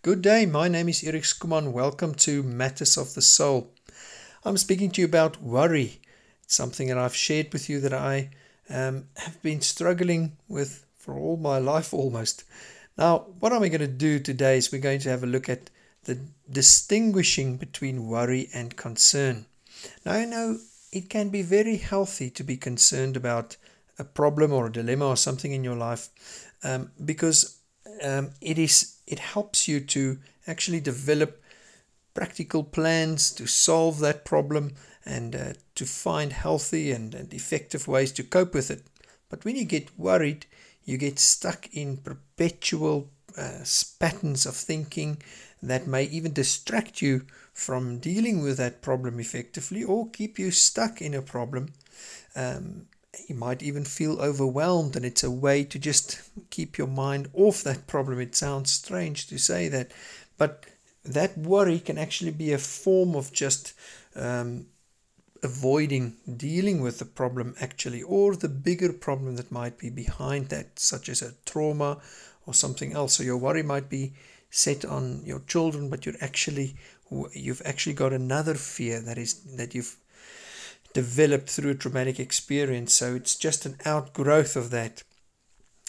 Good day, my name is Erik Skuman. Welcome to Matters of the Soul. I'm speaking to you about worry. It's something that I've shared with you that I um, have been struggling with for all my life almost. Now, what am I going to do today is we're going to have a look at the distinguishing between worry and concern. Now, I know it can be very healthy to be concerned about a problem or a dilemma or something in your life um, because um, it is it helps you to actually develop practical plans to solve that problem and uh, to find healthy and, and effective ways to cope with it. But when you get worried, you get stuck in perpetual uh, patterns of thinking that may even distract you from dealing with that problem effectively or keep you stuck in a problem. Um, you might even feel overwhelmed, and it's a way to just keep your mind off that problem. It sounds strange to say that, but that worry can actually be a form of just um, avoiding dealing with the problem, actually, or the bigger problem that might be behind that, such as a trauma or something else. So, your worry might be set on your children, but you're actually you've actually got another fear that is that you've developed through a traumatic experience. So it's just an outgrowth of that.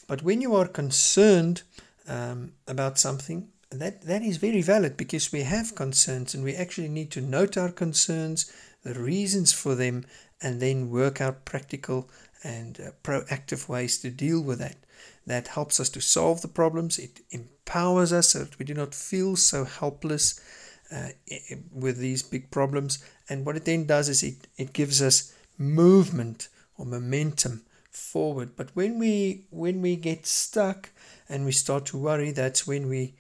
But when you are concerned um, about something, that, that is very valid because we have concerns and we actually need to note our concerns, the reasons for them, and then work out practical and uh, proactive ways to deal with that. That helps us to solve the problems, it empowers us so that we do not feel so helpless uh, with these big problems. And what it then does is it, it gives us movement or momentum forward. But when we when we get stuck and we start to worry, that's when we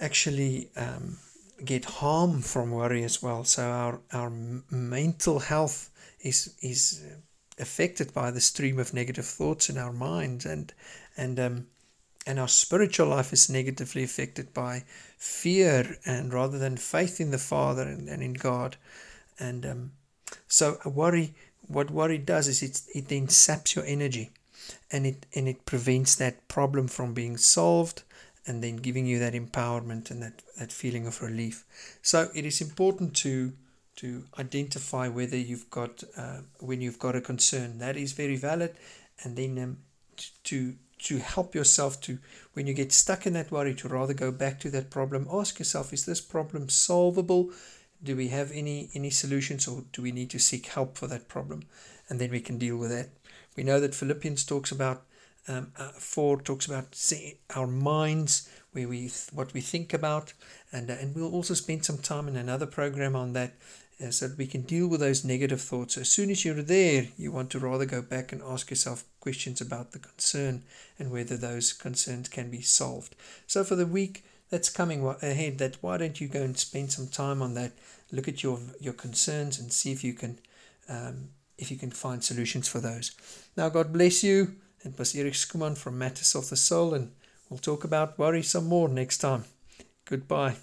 actually um, get harm from worry as well. So our our mental health is is affected by the stream of negative thoughts in our mind and and um, and our spiritual life is negatively affected by fear and rather than faith in the Father and, and in God. And um, so worry, what worry does is it, it then saps your energy and it and it prevents that problem from being solved and then giving you that empowerment and that, that feeling of relief. So it is important to to identify whether you've got uh, when you've got a concern that is very valid, and then um, to to help yourself to, when you get stuck in that worry, to rather go back to that problem. Ask yourself, is this problem solvable? Do we have any, any solutions or do we need to seek help for that problem? And then we can deal with that. We know that Philippians talks about, um, uh, 4 talks about our minds, where we what we think about, and, uh, and we'll also spend some time in another program on that so that we can deal with those negative thoughts. As soon as you're there, you want to rather go back and ask yourself questions about the concern and whether those concerns can be solved. So for the week that's coming ahead, that why don't you go and spend some time on that? Look at your your concerns and see if you can um, if you can find solutions for those. Now, God bless you. It was Erik Skuman from Matters of the Soul, and we'll talk about worry some more next time. Goodbye.